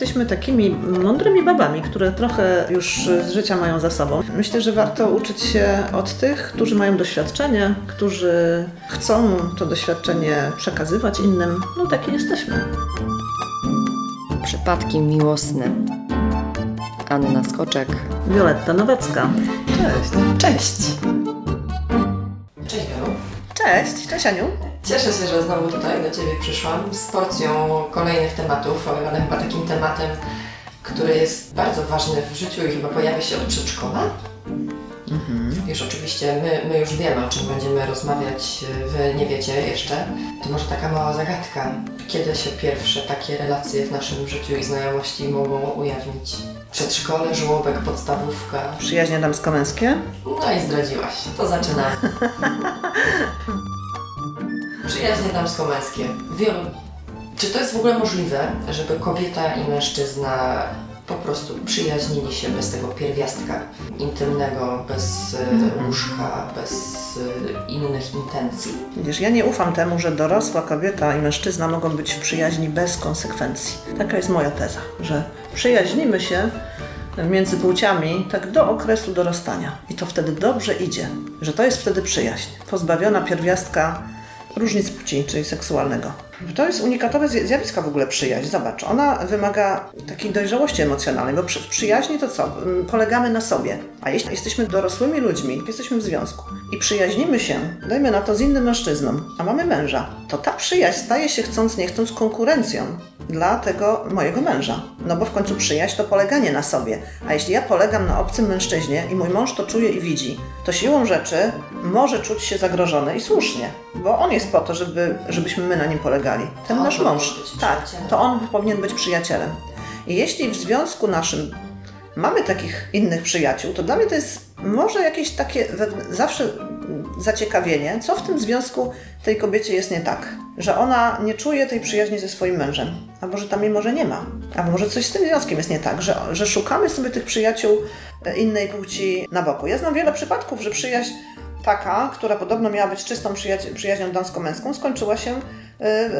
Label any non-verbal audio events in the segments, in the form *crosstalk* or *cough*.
jesteśmy takimi mądrymi babami, które trochę już z życia mają za sobą. Myślę, że warto uczyć się od tych, którzy mają doświadczenie, którzy chcą to doświadczenie przekazywać innym. No takie jesteśmy. Przypadki miłosne. Anna Skoczek. Wioletta Nowacka. Cześć. Cześć. Cześć. Cześć, cześć Aniu. Cieszę się, że znowu tutaj do Ciebie przyszłam z porcją kolejnych tematów, ale chyba takim tematem, który jest bardzo ważny w życiu i chyba pojawia się od przedszkola. Już oczywiście my, my już wiemy, o czym będziemy rozmawiać, Wy nie wiecie jeszcze. To może taka mała zagadka. Kiedy się pierwsze takie relacje w naszym życiu i znajomości mogą ujawnić? Przedszkole, żłobek, podstawówka. Przyjaźnie damsko-męskie. No i zdradziłaś. To zaczynamy. *laughs* Przyjaźnie damsko-męskie. Wielu. Czy to jest w ogóle możliwe, żeby kobieta i mężczyzna po prostu przyjaźnili się bez tego pierwiastka intymnego, bez y, łóżka, bez y, innych intencji? Widzisz, ja nie ufam temu, że dorosła kobieta i mężczyzna mogą być w przyjaźni bez konsekwencji. Taka jest moja teza, że przyjaźnimy się między płciami tak do okresu dorastania. I to wtedy dobrze idzie, że to jest wtedy przyjaźń, pozbawiona pierwiastka różnic płci, czyli seksualnego. To jest unikatowe zja- zjawisko w ogóle przyjaźń. Zobacz, ona wymaga takiej dojrzałości emocjonalnej, bo w przyjaźni to co? Mm, Polegamy na sobie. A jeśli jesteśmy dorosłymi ludźmi, jesteśmy w związku i przyjaźnimy się, dajmy na to z innym mężczyzną, a mamy męża, to ta przyjaźń staje się chcąc nie chcąc konkurencją dla tego mojego męża. No bo w końcu przyjaźń to poleganie na sobie. A jeśli ja polegam na obcym mężczyźnie i mój mąż to czuje i widzi, to siłą rzeczy może czuć się zagrożony i słusznie, bo on jest po to, żeby, żebyśmy my na nim polegali. Ten on nasz mąż. Tak, to on powinien być przyjacielem. I jeśli w związku naszym mamy takich innych przyjaciół, to dla mnie to jest może jakieś takie zawsze zaciekawienie, co w tym związku tej kobiecie jest nie tak. Że ona nie czuje tej przyjaźni ze swoim mężem, albo że tam jej może nie ma, albo może coś z tym związkiem jest nie tak, że, że szukamy sobie tych przyjaciół innej płci na boku. Ja znam wiele przypadków, że przyjaźń taka, która podobno miała być czystą przyjaź- przyjaźnią damsko-męską, skończyła się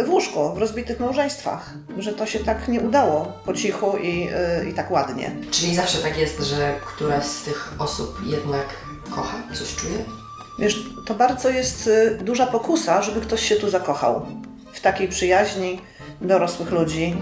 w łóżku, w rozbitych małżeństwach. Że to się tak nie udało po cichu i, e, i tak ładnie. Czyli zawsze tak jest, że któraś z tych osób jednak kocha, coś czuje? Wiesz, to bardzo jest y, duża pokusa, żeby ktoś się tu zakochał. W takiej przyjaźni dorosłych ludzi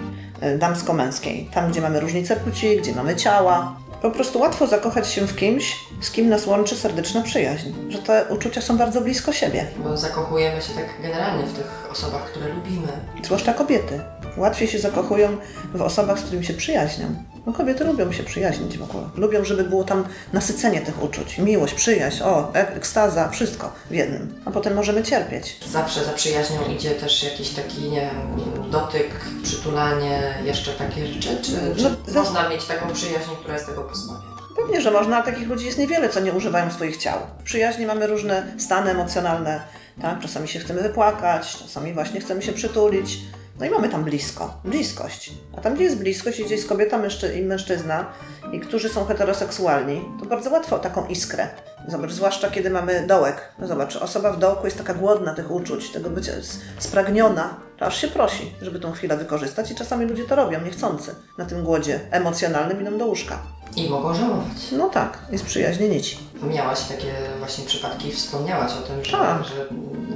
damsko-męskiej. Tam, gdzie mamy różnice płci, gdzie mamy ciała. Po prostu łatwo zakochać się w kimś, z kim nas łączy serdeczna przyjaźń. Że te uczucia są bardzo blisko siebie. Bo zakochujemy się tak generalnie w tych osobach, które lubimy. Zwłaszcza kobiety. Łatwiej się zakochują w osobach, z którymi się przyjaźnią. No kobiety lubią się przyjaźnić w ogóle. Lubią, żeby było tam nasycenie tych uczuć. Miłość, przyjaźń, o, ek- ekstaza, wszystko w jednym. A potem możemy cierpieć. Zawsze za przyjaźnią idzie też jakiś taki, nie wiem, dotyk, przytulanie, jeszcze takie rzeczy? Czy, czy No, można mieć taką przyjaźń, która jest tego pozbawiona? Pewnie, że można, a takich ludzi jest niewiele, co nie używają swoich ciał. W przyjaźni mamy różne stany emocjonalne, tak? Czasami się chcemy wypłakać, czasami właśnie chcemy się przytulić. No i mamy tam blisko, bliskość. A tam, gdzie jest bliskość, gdzie jest kobieta mężczy- i mężczyzna, i którzy są heteroseksualni, to bardzo łatwo taką iskrę. Zobacz, zwłaszcza kiedy mamy dołek. No zobacz, osoba w dołku jest taka głodna tych uczuć, tego bycia spragniona, to aż się prosi, żeby tą chwilę wykorzystać i czasami ludzie to robią, niechcący. Na tym głodzie emocjonalnym idą do łóżka. I mogą żałować. No tak, jest przyjaźnie nici. Miałaś takie właśnie przypadki, wspomniałaś o tym, że, Tak. że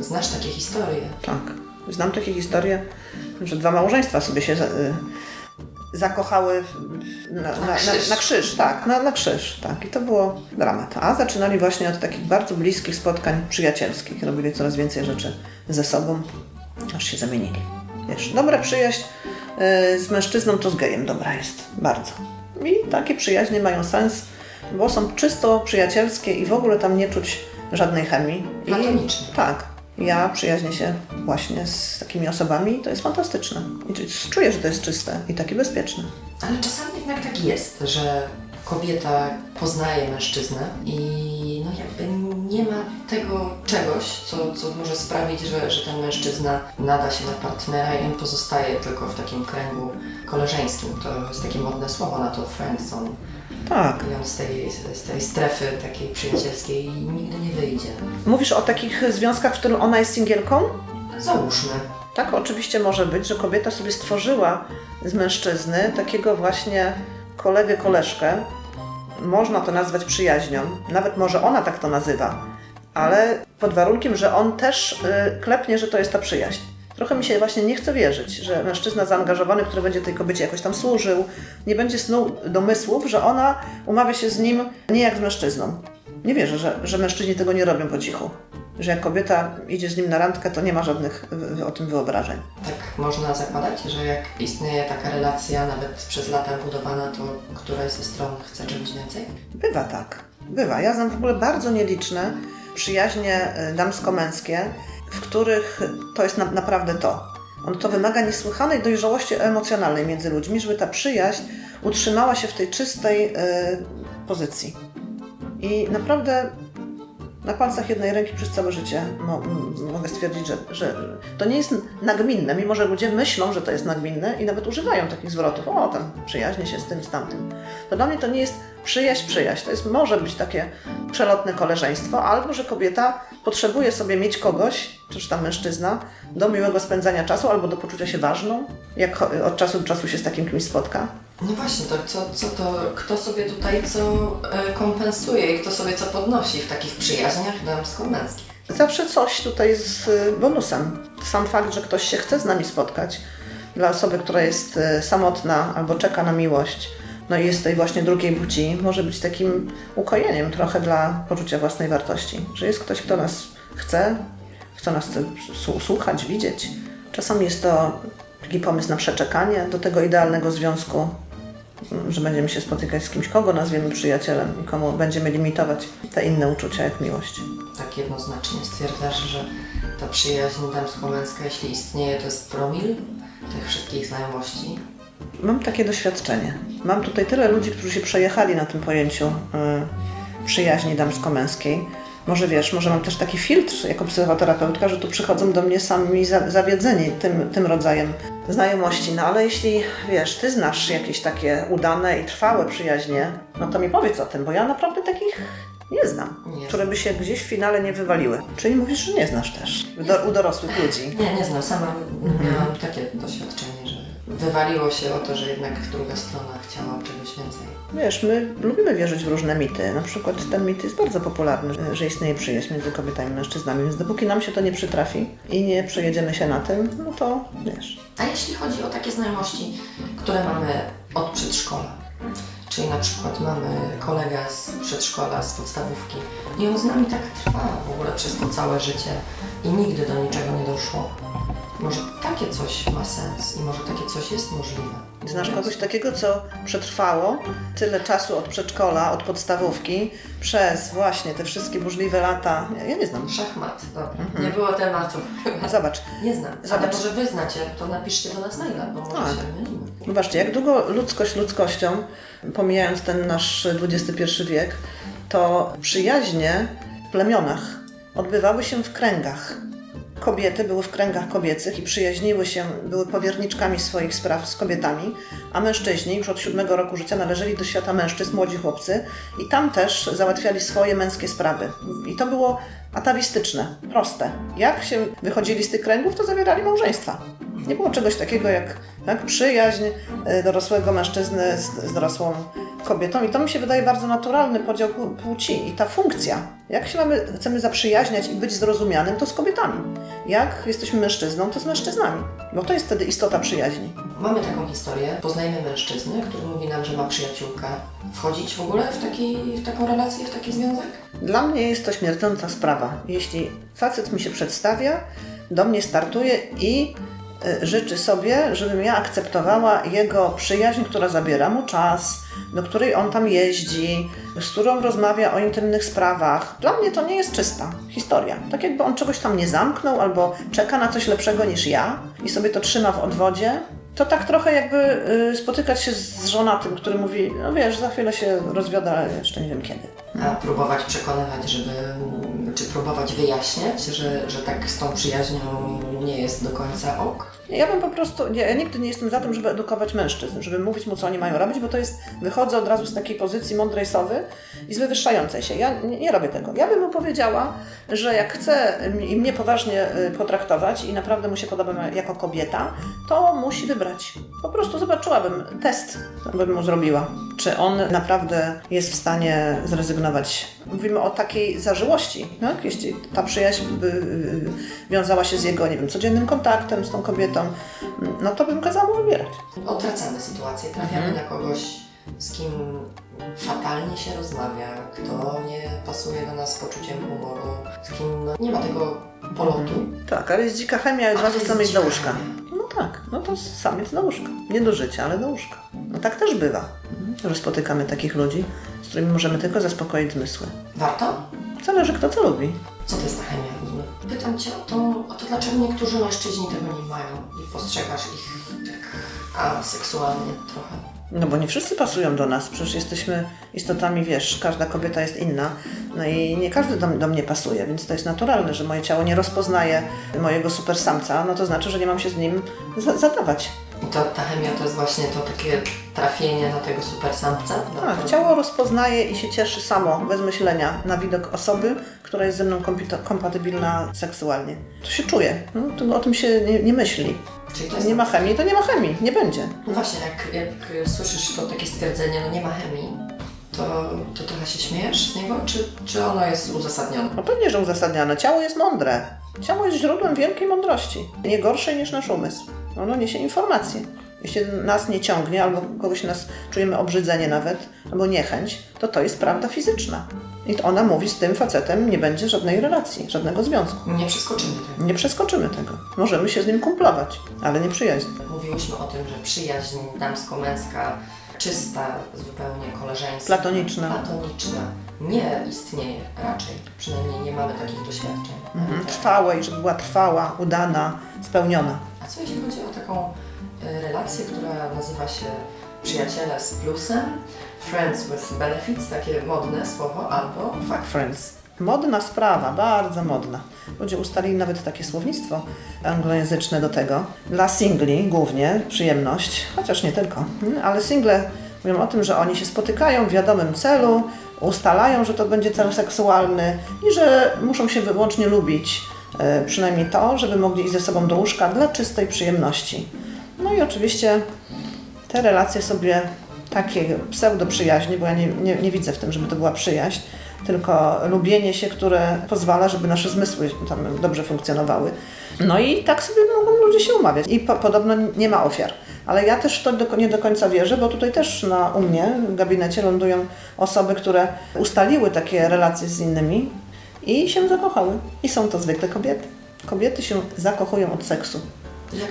znasz takie historie. Tak. Znam takie historie, że dwa małżeństwa sobie się y, zakochały na, na, na, krzyż. na krzyż. Tak, na, krzyż, tak. I to było dramat. A zaczynali właśnie od takich bardzo bliskich spotkań przyjacielskich. Robili coraz więcej rzeczy ze sobą, aż się zamienili. Wiesz, dobra przyjaźń y, z mężczyzną to z gejem dobra jest. Bardzo. I takie przyjaźnie mają sens, bo są czysto przyjacielskie i w ogóle tam nie czuć żadnej chemii. I, Platoniczne. tak. Ja przyjaźnię się właśnie z takimi osobami i to jest fantastyczne. I czuję, że to jest czyste i takie bezpieczne. Ale czasami jednak tak jest, że kobieta poznaje mężczyznę i no jakby nie ma tego czegoś, co, co może sprawić, że, że ten mężczyzna nada się na partnera i on pozostaje tylko w takim kręgu koleżeńskim. To jest takie modne słowo na to friendzone. Tak. I z tej, z tej strefy takiej przyjacielskiej nigdy nie wyjdzie. Mówisz o takich związkach, w którym ona jest singielką? Załóżmy. Tak oczywiście może być, że kobieta sobie stworzyła z mężczyzny takiego właśnie kolegę, koleżkę. Można to nazwać przyjaźnią, nawet może ona tak to nazywa, ale pod warunkiem, że on też y, klepnie, że to jest ta przyjaźń. Trochę mi się właśnie nie chce wierzyć, że mężczyzna zaangażowany, który będzie tej kobiecie jakoś tam służył, nie będzie snuł domysłów, że ona umawia się z nim nie jak z mężczyzną. Nie wierzę, że, że mężczyźni tego nie robią po cichu. Że jak kobieta idzie z nim na randkę, to nie ma żadnych o tym wyobrażeń. Tak można zakładać, że jak istnieje taka relacja, nawet przez lata budowana, to któraś ze stron chce czegoś więcej? Bywa tak. Bywa. Ja znam w ogóle bardzo nieliczne przyjaźnie y, damsko-męskie, w których to jest na, naprawdę to. On to wymaga niesłychanej dojrzałości emocjonalnej między ludźmi, żeby ta przyjaźń utrzymała się w tej czystej y, pozycji. I naprawdę na palcach jednej ręki przez całe życie m- mogę stwierdzić, że, że to nie jest nagminne, mimo że ludzie myślą, że to jest nagminne i nawet używają takich zwrotów. O, tam przyjaźnie się z tym, z tamtym. To dla mnie to nie jest przyjaźń, przyjaźń. To jest, może być takie przelotne koleżeństwo, albo że kobieta potrzebuje sobie mieć kogoś, czy tam mężczyzna, do miłego spędzania czasu, albo do poczucia się ważną, jak od czasu do czasu się z takim kimś spotka. No właśnie, to co, co to, kto sobie tutaj co e, kompensuje i kto sobie co podnosi w takich przyjaźniach damsko-męskich? Zawsze coś tutaj z y, bonusem. Sam fakt, że ktoś się chce z nami spotkać, dla osoby, która jest y, samotna albo czeka na miłość, no i jest tej właśnie drugiej płci, może być takim ukojeniem trochę dla poczucia własnej wartości. Że jest ktoś, kto nas chce, kto nas chce słuchać, widzieć. Czasami jest to taki pomysł na przeczekanie do tego idealnego związku, że będziemy się spotykać z kimś, kogo nazwiemy przyjacielem i komu będziemy limitować te inne uczucia jak miłość. Tak jednoznacznie stwierdzasz, że ta przyjaźń damsko-męska, jeśli istnieje, to jest promil tych wszystkich znajomości. Mam takie doświadczenie. Mam tutaj tyle ludzi, którzy się przejechali na tym pojęciu y, przyjaźni damsko-męskiej. Może wiesz, może mam też taki filtr jako psychoterapeutka, że tu przychodzą do mnie sami za, zawiedzeni tym, tym rodzajem znajomości. No ale jeśli wiesz, ty znasz jakieś takie udane i trwałe przyjaźnie, no to mi powiedz o tym, bo ja naprawdę takich nie znam, Nie które by się gdzieś w finale nie wywaliły. Czyli mówisz, że nie znasz też do, u dorosłych ludzi. Nie, nie znam. Sama miałam takie doświadczenie, wywaliło się o to, że jednak druga strona chciała czegoś więcej. Wiesz, my lubimy wierzyć w różne mity. Na przykład ten mit jest bardzo popularny, że- istnieje przyjaźń między kobietami i mężczyznami, więc dopóki nam się to nie przytrafi i nie przejedziemy się na tym, no to wiesz. A jeśli chodzi o takie znajomości, które mamy od przedszkola, czyli na przykład mamy kolegę z przedszkola, z podstawówki i on z nami tak trwa w ogóle przez to całe życie i nigdy do niczego nie doszło. Może takie coś ma sens i może takie coś jest możliwe. Znasz kogoś takiego, co przetrwało tyle czasu od przedszkola, od podstawówki, przez właśnie te wszystkie burzliwe lata. Ja, ja nie znam. Szachmat, dobra. Nie było tematu. Zobacz, *laughs* Nie znam. Ale Zobacz. może wy znacie, to napiszcie do nas maila, bo może Tak. się mylimy. Zobaczcie, jak długo ludzkość ludzkością, pomijając ten nasz XXI wiek, to przyjaźnie w plemionach odbywały się w kręgach. Kobiety były w kręgach kobiecych i przyjaźniły się, były powierniczkami swoich spraw z kobietami, a mężczyźni już od siódmego roku życia należeli do świata mężczyzn, młodzi chłopcy i tam też załatwiali swoje męskie sprawy. I to było atawistyczne, proste. Jak się wychodzili z tych kręgów, to zawierali małżeństwa. Nie było czegoś takiego jak, jak przyjaźń e, dorosłego mężczyzny z, z dorosłą kobietą i to mi się wydaje bardzo naturalny podział pł- płci i ta funkcja. Jak się mamy, chcemy zaprzyjaźniać i być zrozumianym, to z kobietami. Jak jesteśmy mężczyzną, to z mężczyznami. Bo to jest wtedy istota przyjaźni. Mamy taką historię. Poznajemy mężczyznę, który mówi nam, że ma przyjaciółkę. Wchodzić w ogóle w, taki, w taką relację, w taki związek? Dla mnie jest to śmierdząca sprawa. Jeśli facet mi się przedstawia, do mnie startuje i życzy sobie, żebym ja akceptowała jego przyjaźń, która zabiera mu czas, do której on tam jeździ, z którą rozmawia o intymnych sprawach. Dla mnie to nie jest czysta historia. Tak jakby on czegoś tam nie zamknął albo czeka na coś lepszego niż ja i sobie to trzyma w odwodzie. To tak trochę jakby y, spotykać się z żonatym, który mówi, no wiesz, za chwilę się rozwiodę, ale jeszcze nie wiem kiedy. A próbować przekonywać, żeby czy próbować wyjaśniać, że, że tak z tą przyjaźnią nie jest do końca ok? Ja bym po prostu, nie, ja nigdy nie jestem za tym, żeby edukować mężczyzn, żeby mówić mu, co oni mają robić, bo to jest, wychodzę od razu z takiej pozycji mądrej sowy i z wywyższającej się. Ja nie, nie robię tego. Ja bym mu powiedziała, że jak chce i mnie poważnie y, potraktować i naprawdę mu się podoba jako kobieta, to musi wybrać. Po prostu zobaczyłabym test, bym mu zrobiła. Czy on naprawdę jest w stanie zrezygnować. Mówimy o takiej zażyłości, tak? Jeśli ta przyjaźń by y, wiązała się z jego, nie wiem, codziennym kontaktem z tą kobietą, no to bym kazała mu wybierać. Odwracamy sytuację, trafiamy na kogoś, z kim fatalnie się rozmawia, kto nie pasuje do nas z poczuciem humoru, z kim no, nie ma tego polotu. Tak, ale jest dzika chemia i od A, razu to chcemy jest iść do łóżka. chemia. No tak, no to samiec do łóżka. Nie do życia, ale do łóżka. No tak też bywa, że spotykamy takich ludzi, z którymi możemy tylko zaspokoić zmysły. Warto? Zależy kto co lubi. Co to jest ta chemia? Pytam Cię o to, o to, dlaczego niektórzy mężczyźni tego nie mają i postrzegasz ich tak aseksualnie trochę. No bo nie wszyscy pasują do nas, przecież jesteśmy istotami, wiesz, każda kobieta jest inna, no i nie każdy do, do mnie pasuje, więc to jest naturalne, że moje ciało nie rozpoznaje mojego super samca, no to znaczy, że nie mam się z nim za zadawać. I to, ta chemia to jest właśnie to takie trafienie na tego super samca. Tak, ciało rozpoznaje i się cieszy samo, bez myślenia, na widok osoby, która jest ze mną kompatybilna seksualnie. To się czuje, no, to o tym się nie, nie myśli. Czyli to jest Nie ma chemii, to nie ma chemii, nie będzie. No właśnie, jak, jak słyszysz to takie stwierdzenie, no nie ma chemii, to, to trochę się śmiejesz z niego, czy, czy ono jest uzasadnione? No pewnie, że uzasadniane. Ciało jest mądre. Ciało jest źródłem wielkiej mądrości. Nie gorszej niż nasz umysł. Ono niesie informacje. Jeśli nas nie ciągnie, albo kogoś nas czujemy obrzydzenie nawet, albo niechęć, to to jest prawda fizyczna. I ona mówi, z tym facetem nie będzie żadnej relacji, żadnego związku. Nie przeskoczymy tego. Nie przeskoczymy tego. Możemy się z nim kumplować, ale nie przyjaźń. Mówiłyśmy o tym, że przyjaźń damsko-męska, czysta, zupełnie koleżeńska, Platoniczna. platoniczna nie istnieje raczej. Przynajmniej nie mamy takich doświadczeń. Mhm. Trwałej, żeby była trwała, udana, spełniona. A co jeśli chodzi o taką e, relację, która nazywa się przyjaciele z plusem, friends with benefits, takie modne słowo, albo fuck Friends. Modna sprawa, bardzo modna. Ludzie ustalili nawet takie słownictwo anglojęzyczne do tego. Dla singli głównie przyjemność, chociaż nie tylko, mm, ale single mówią o tym, że oni się spotykają w wiadomym celu, ustalają, że to będzie cel seksualny i że muszą się wyłącznie lubić. E, przynajmniej to, żeby mogli iść ze sobą do łóżka dla czystej przyjemności. No i oczywiście te relacje sobie takie pseudo przyjaźni, bo ja nie, nie, nie widzę w tym, żeby to była przyjaźń, tylko lubienie się, które pozwala, żeby nasze zmysły tam dobrze funkcjonowały. No i tak sobie ludzie się umawiać. I po, podobno nie ma ofiar. Ale ja też to do, nie do końca wierzę, bo tutaj też na, u mnie w gabinecie lądują osoby, które ustaliły takie relacje z innymi i się zakochały. I są to zwykle kobiety. Kobiety się zakochują od seksu.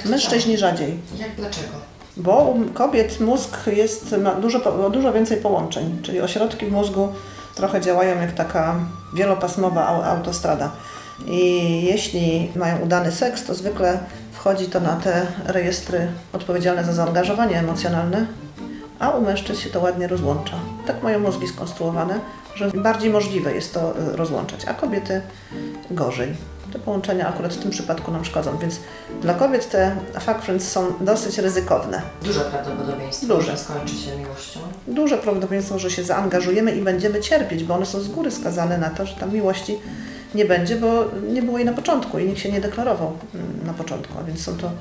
Mężczyźni rzadziej. tak? Jak dlaczego? Bo u kobiet mózg jest, ma dużo, dużo więcej połączeń, czyli ośrodki w mózgu trochę działają jak taka wielopasmowa au- autostrada. I jeśli mają udany seks, to zwykle wchodzi to na te rejestry odpowiedzialne za zaangażowanie emocjonalne, a u mężczyzn się to ładnie rozłącza. Tak mają mózgi skonstruowane, że bardziej możliwe jest to y, rozłączać, a kobiety gorzej. Te połączenia akurat w tym przypadku nam szkodzą, więc dla kobiet te fuck friends są dosyć ryzykowne. Duże prawdopodobieństwo, Duże. że skończy się miłością. Duże prawdopodobieństwo, że się zaangażujemy i będziemy cierpieć, bo one są z góry skazane na to, że tam miłości nie będzie, bo nie było jej na początku i nikt się nie deklarował mm, na początku, a więc są to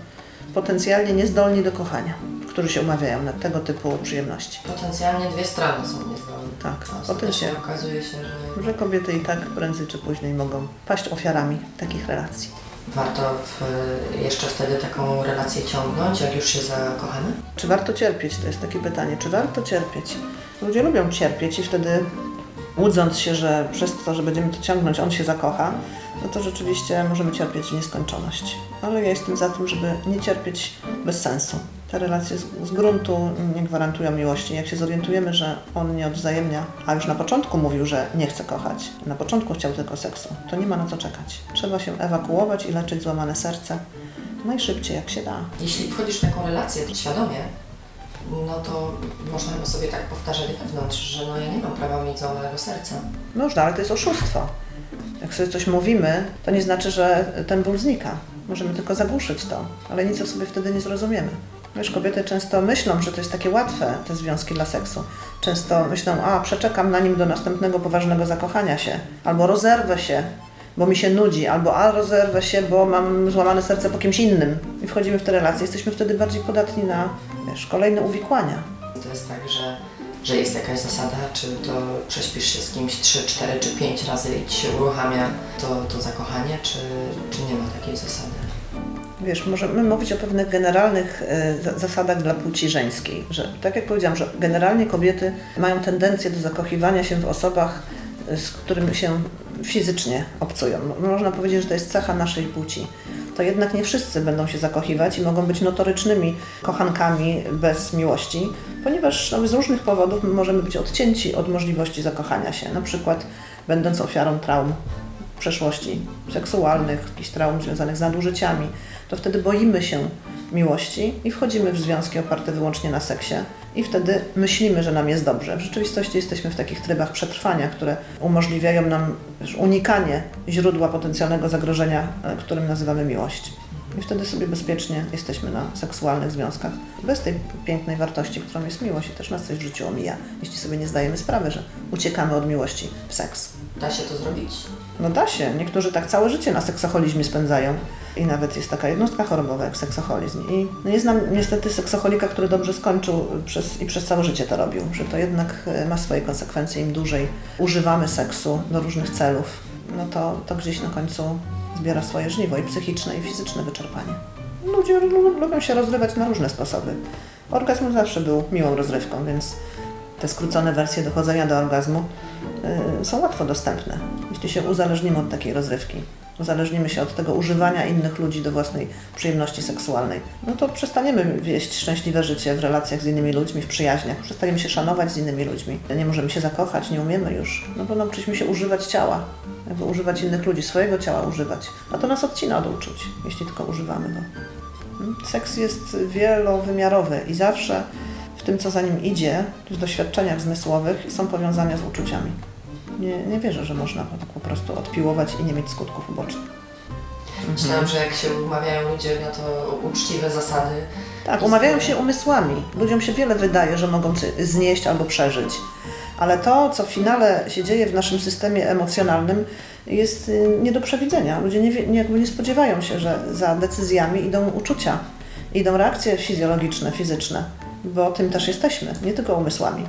potencjalnie niezdolni do kochania, którzy się umawiają na tego typu przyjemności. Potencjalnie dwie strony są niezdolne. Tak, potencjalnie. okazuje się, że Że kobiety i tak prędzej czy później mogą paść ofiarami takich relacji. warto w, jeszcze wtedy taką relację ciągnąć, jak już się zakochamy. Czy warto cierpieć? To jest takie pytanie. Czy warto cierpieć? Ludzie lubią cierpieć i wtedy łudząc się, że przez to, że będziemy to ciągnąć, on się zakocha, no to rzeczywiście możemy cierpieć w nieskończoność. Ale ja jestem za tym, żeby nie cierpieć bez sensu. Te relacje z, z gruntu nie gwarantują miłości. Jak się zorientujemy, że on nie odwzajemnia, a już na początku mówił, że nie chce kochać, na początku chciał tylko seksu, to nie ma na co czekać. Trzeba się ewakuować i leczyć złamane serce najszybciej jak się da. Jeśli wchodzisz w taką relację świadomie, no to można by sobie tak powtarzać wewnątrz, że no ja nie mam prawa mieć złamanego serca. Można, ale to jest oszustwo. Jak sobie coś mówimy, to nie znaczy, że ten ból znika. Możemy tylko zagłuszyć to, ale nic o sobie wtedy nie zrozumiemy. Wiesz, kobiety często myślą, że to jest takie łatwe, te związki dla seksu. Często myślą, a przeczekam na nim do następnego poważnego zakochania się, albo rozerwę się, bo mi się nudzi, albo a rozerwę się, bo mam złamane serce po kimś innym. I wchodzimy w te relacje, jesteśmy wtedy bardziej podatni na wiesz, kolejne uwikłania. To jest tak, że, że jest jakaś zasada, czy to prześpisz się z kimś 3, 4 czy 5 razy i ci się uruchamia to, to zakochanie, czy, czy nie ma takiej zasady? Wiesz, możemy mówić o pewnych generalnych e, za- zasadach dla płci żeńskiej, że tak jak powiedziałam, że generalnie kobiety mają tendencję do zakochiwania się w osobach, e, z którymi się fizycznie obcują. Mo- Można powiedzieć, że to jest cecha naszej płci. To jednak nie wszyscy będą się zakochiwać i mogą być notorycznymi kochankami bez miłości, ponieważ no, z różnych powodów my możemy być odcięci od możliwości zakochania się, na przykład będąc ofiarą traum przeszłości seksualnych, jakichś traum związanych z nadużyciami, to wtedy boimy się miłości i wchodzimy w związki oparte wyłącznie na seksie i wtedy myślimy, że nam jest dobrze. W rzeczywistości jesteśmy w takich trybach przetrwania, które umożliwiają nam unikanie źródła potencjalnego zagrożenia, e, którym nazywamy miłość. I wtedy sobie bezpiecznie jesteśmy na seksualnych związkach, bez tej pięknej wartości, którą jest miłość i też nas coś w życiu omija, jeśli sobie nie zdajemy sprawy, że uciekamy od miłości w seks. Da się to zrobić? No da się. Niektórzy tak całe życie na seksoholizmie spędzają. I nawet jest taka jednostka chorobowa jak seksoholizm. I no nie znam niestety seksoholika, który dobrze skończył przez, i przez całe życie to robił. Że to jednak e, ma swoje konsekwencje. Im dłużej używamy seksu do różnych celów, no to, to gdzieś na końcu zbiera swoje żniwo i psychiczne, i fizyczne wyczerpanie. Ludzie lu- lubią się rozrywać na różne sposoby. Orgazm zawsze był miłą rozrywką, więc te skrócone wersje dochodzenia do orgazmu y, są łatwo dostępne, jeśli się uzależnimy od takiej rozrywki. Uzależnimy się od tego używania innych ludzi do własnej przyjemności seksualnej. No to przestaniemy wieść szczęśliwe życie w relacjach z innymi ludźmi, w przyjaźniach. Przestaniemy się szanować z innymi ludźmi. Nie możemy się zakochać, nie umiemy już. No bo nauczyliśmy się używać ciała, jakby używać innych ludzi, swojego ciała używać. A to nas odcina od uczuć, jeśli tylko używamy go. Mm, Seks jest wielowymiarowy i zawsze tym, co za nim idzie, w doświadczeniach zmysłowych, są powiązania z uczuciami. Nie, nie wierzę, że można tak po prostu odpiłować i nie mieć skutków ubocznych. Myślałam, że jak się umawiają ludzie na to uczciwe zasady, Tak, umawiają się umysłami. Ludziom się wiele wydaje, że mogą znieść albo przeżyć. Ale to, co w finale się dzieje w naszym systemie emocjonalnym, jest y, nie do przewidzenia. Ludzie nie, nie, jakby nie spodziewają się, że za decyzjami idą uczucia, idą reakcje fizjologiczne, fizyczne, bo tym też jesteśmy, nie tylko umysłami.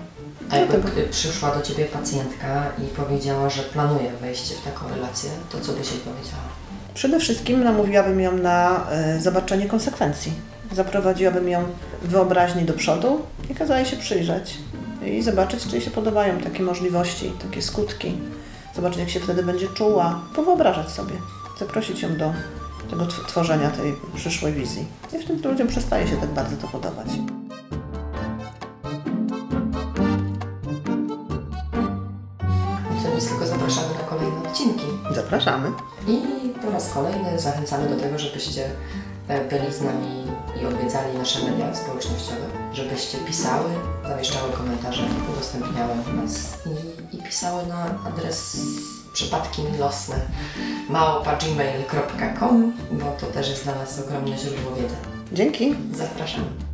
a jakby przyszła do Ciebie pacjentka i powiedziała, że planuje wejście w taką relację, to co byś jej powiedziała? Przede wszystkim namówiłabym ją na e, zobaczenie konsekwencji. Zaprowadziłabym ją wyobraźni do przodu i kazała jej się przyjrzeć i zobaczyć, czy jej się podobają takie możliwości, takie skutki. Zobaczyć, jak się wtedy będzie czuła, powyobrażać sobie, zaprosić ją do tego tw- tworzenia tej przyszłej wizji. I wtedy ludziom przestaje się tak bardzo to podobać. Co nic, tylko zapraszamy na kolejne odcinki. Zapraszamy. I po raz kolejny zachęcamy do tego, żebyście e, byli z nami i odwiedzali nasze media społecznościowe, żebyście pisały, zamieszczały komentarze, udostępniały nas i, i pisały na adres przypadki milosne małpa.gmail.com, bo to też jest dla nas ogromne źródło wiedzy. Dzięki. Zapraszamy.